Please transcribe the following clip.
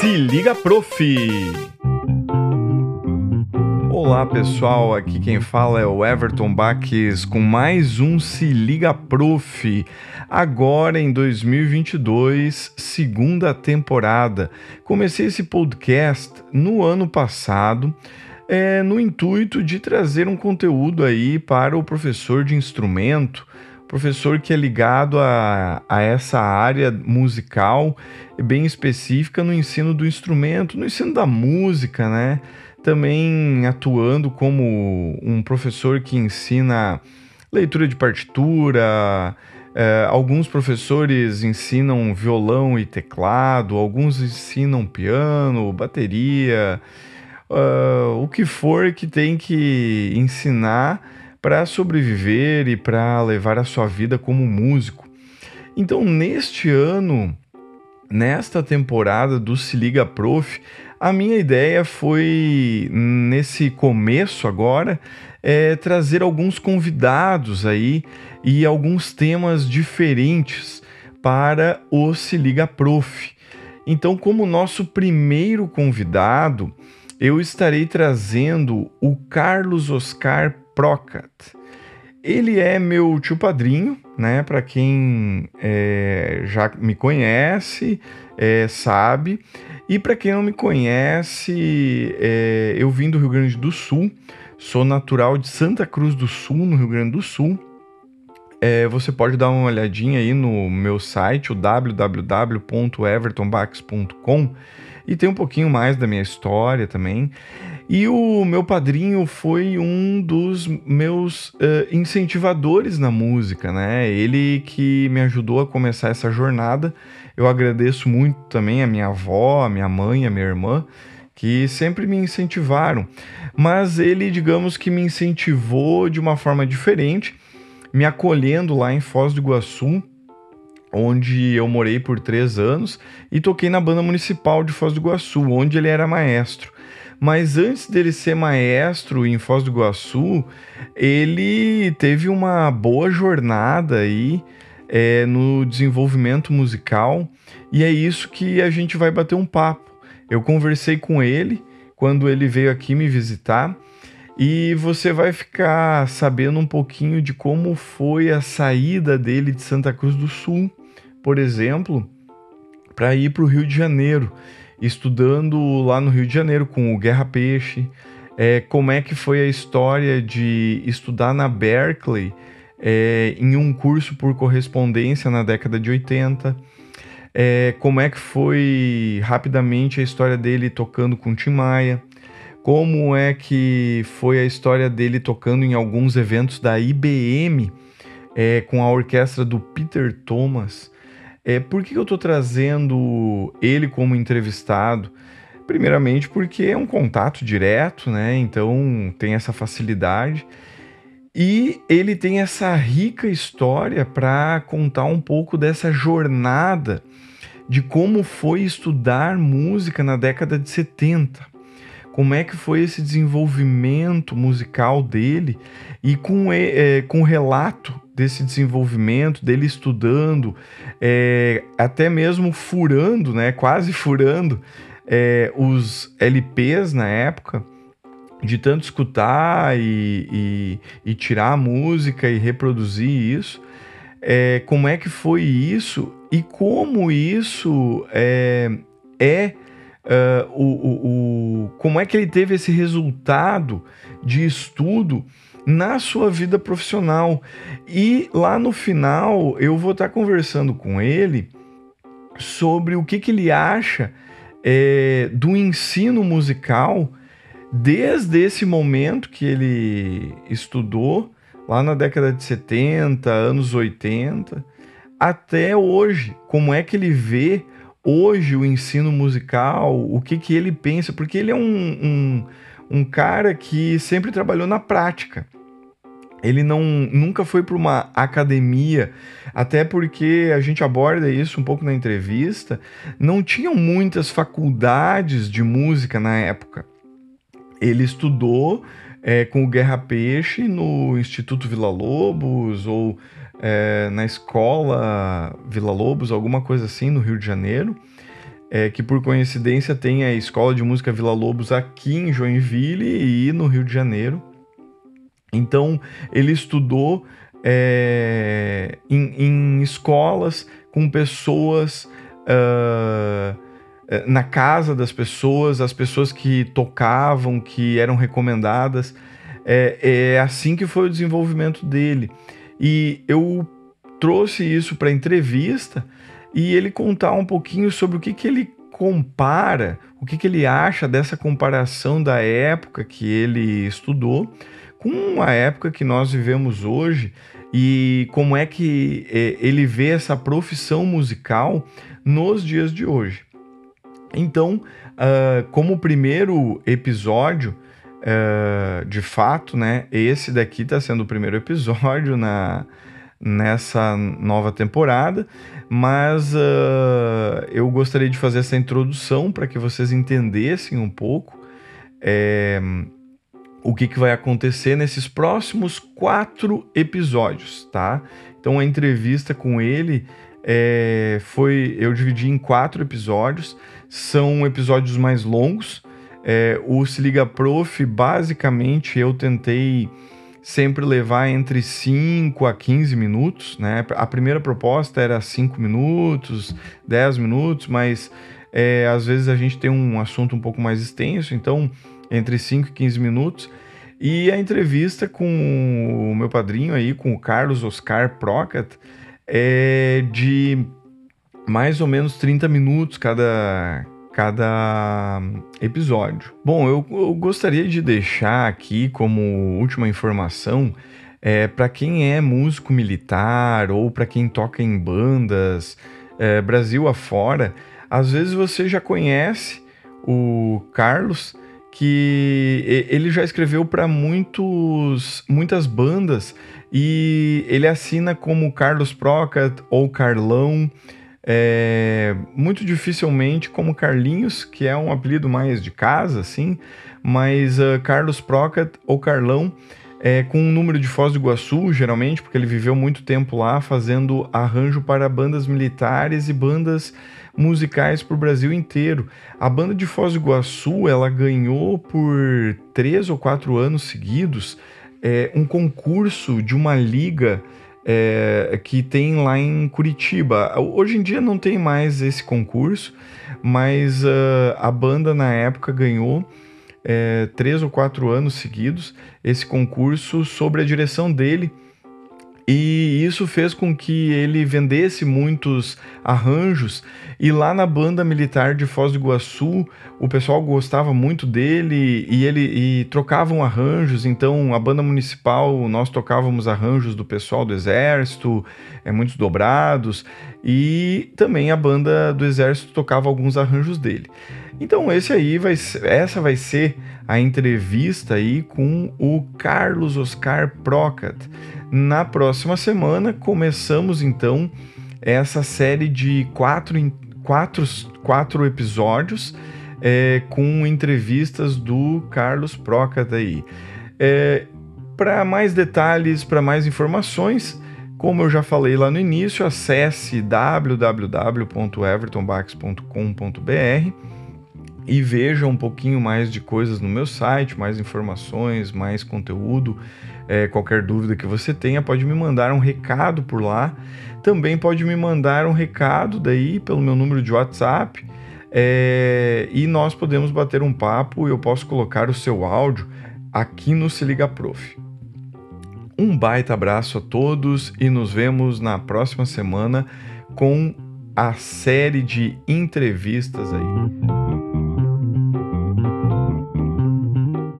Se liga, prof! Olá pessoal, aqui quem fala é o Everton Baques com mais um Se Liga Prof. Agora em 2022, segunda temporada. Comecei esse podcast no ano passado, é, no intuito de trazer um conteúdo aí para o professor de instrumento, professor que é ligado a, a essa área musical bem específica no ensino do instrumento, no ensino da música, né? Também atuando como um professor que ensina leitura de partitura, é, alguns professores ensinam violão e teclado, alguns ensinam piano, bateria, uh, o que for que tem que ensinar para sobreviver e para levar a sua vida como músico. Então, neste ano, nesta temporada do Se Liga Prof, a minha ideia foi, nesse começo agora, é, trazer alguns convidados aí e alguns temas diferentes para o Se Liga Prof. Então, como nosso primeiro convidado, eu estarei trazendo o Carlos Oscar Procat. Ele é meu tio padrinho, né? Para quem é, já me conhece, é, sabe. E para quem não me conhece, é, eu vim do Rio Grande do Sul, sou natural de Santa Cruz do Sul, no Rio Grande do Sul. É, você pode dar uma olhadinha aí no meu site, o www.evertonbax.com, e tem um pouquinho mais da minha história também. E o meu padrinho foi um dos meus uh, incentivadores na música, né? Ele que me ajudou a começar essa jornada. Eu agradeço muito também a minha avó, a minha mãe, a minha irmã, que sempre me incentivaram. Mas ele, digamos que me incentivou de uma forma diferente, me acolhendo lá em Foz do Iguaçu, onde eu morei por três anos, e toquei na banda municipal de Foz do Iguaçu, onde ele era maestro. Mas antes dele ser maestro em Foz do Iguaçu, ele teve uma boa jornada aí é, no desenvolvimento musical e é isso que a gente vai bater um papo. Eu conversei com ele quando ele veio aqui me visitar e você vai ficar sabendo um pouquinho de como foi a saída dele de Santa Cruz do Sul, por exemplo, para ir para o Rio de Janeiro estudando lá no Rio de Janeiro com o Guerra Peixe, é, como é que foi a história de estudar na Berkeley é, em um curso por correspondência na década de 80, é, como é que foi rapidamente a história dele tocando com Tim Maia, como é que foi a história dele tocando em alguns eventos da IBM é, com a orquestra do Peter Thomas, é, por que eu estou trazendo ele como entrevistado? Primeiramente porque é um contato direto, né? Então tem essa facilidade. E ele tem essa rica história para contar um pouco dessa jornada de como foi estudar música na década de 70. Como é que foi esse desenvolvimento musical dele e com, é, com relato desse desenvolvimento, dele estudando, é, até mesmo furando, né, quase furando é, os LPs na época, de tanto escutar e, e, e tirar a música e reproduzir isso. É, como é que foi isso e como isso é, é uh, o, o, o, como é que ele teve esse resultado de estudo na sua vida profissional. E lá no final eu vou estar conversando com ele sobre o que, que ele acha é, do ensino musical desde esse momento que ele estudou, lá na década de 70, anos 80, até hoje. Como é que ele vê hoje o ensino musical, o que, que ele pensa, porque ele é um, um um cara que sempre trabalhou na prática. Ele não nunca foi para uma academia, até porque a gente aborda isso um pouco na entrevista. Não tinham muitas faculdades de música na época. Ele estudou é, com o Guerra Peixe no Instituto Vila Lobos ou é, na escola Vila Lobos, alguma coisa assim, no Rio de Janeiro. É, que por coincidência tem a Escola de Música Vila Lobos aqui em Joinville e no Rio de Janeiro. Então ele estudou é, em, em, escolas com pessoas uh, na casa das pessoas, as pessoas que tocavam, que eram recomendadas. É, é assim que foi o desenvolvimento dele. E eu trouxe isso para entrevista e ele contar um pouquinho sobre o que, que ele compara, o que, que ele acha dessa comparação da época que ele estudou com a época que nós vivemos hoje e como é que é, ele vê essa profissão musical nos dias de hoje. Então, uh, como primeiro episódio, uh, de fato, né, esse daqui está sendo o primeiro episódio na, nessa nova temporada, mas uh, eu gostaria de fazer essa introdução para que vocês entendessem um pouco é, o que, que vai acontecer nesses próximos quatro episódios, tá? Então a entrevista com ele é, foi eu dividi em quatro episódios, são episódios mais longos. É, o Se Liga Prof, basicamente, eu tentei sempre levar entre 5 a 15 minutos, né? A primeira proposta era 5 minutos, 10 minutos, mas é, às vezes a gente tem um assunto um pouco mais extenso, então entre 5 e 15 minutos. E a entrevista com o meu padrinho aí, com o Carlos Oscar Procat, é de mais ou menos 30 minutos cada, cada episódio. Bom, eu, eu gostaria de deixar aqui como última informação é, para quem é músico militar ou para quem toca em bandas é, Brasil afora, às vezes você já conhece o Carlos, que ele já escreveu para muitos muitas bandas e ele assina como Carlos Procat ou Carlão é, muito dificilmente como Carlinhos, que é um apelido mais de casa, assim, mas uh, Carlos Procat ou Carlão, é, com um número de Foz do Iguaçu, geralmente, porque ele viveu muito tempo lá fazendo arranjo para bandas militares e bandas musicais para o Brasil inteiro. A banda de Foz do Iguaçu, ela ganhou por três ou quatro anos seguidos é, um concurso de uma liga é, que tem lá em Curitiba. Hoje em dia não tem mais esse concurso, mas uh, a banda na época ganhou é, três ou quatro anos seguidos esse concurso sobre a direção dele e isso fez com que ele vendesse muitos arranjos. E lá na banda militar de Foz do Iguaçu, o pessoal gostava muito dele e ele e trocavam arranjos. Então, a banda municipal, nós tocávamos arranjos do pessoal do exército, é muitos dobrados, e também a banda do exército tocava alguns arranjos dele. Então, esse aí vai essa vai ser a entrevista aí com o Carlos Oscar Procat. Na próxima semana começamos então essa série de quatro, quatro, quatro episódios é, com entrevistas do Carlos Procat aí. É, para mais detalhes, para mais informações, como eu já falei lá no início, acesse www.evertonbax.com.br e veja um pouquinho mais de coisas no meu site, mais informações, mais conteúdo. É, qualquer dúvida que você tenha, pode me mandar um recado por lá. Também pode me mandar um recado daí pelo meu número de WhatsApp. É, e nós podemos bater um papo. Eu posso colocar o seu áudio aqui no Se Liga Prof. Um baita abraço a todos e nos vemos na próxima semana com a série de entrevistas aí.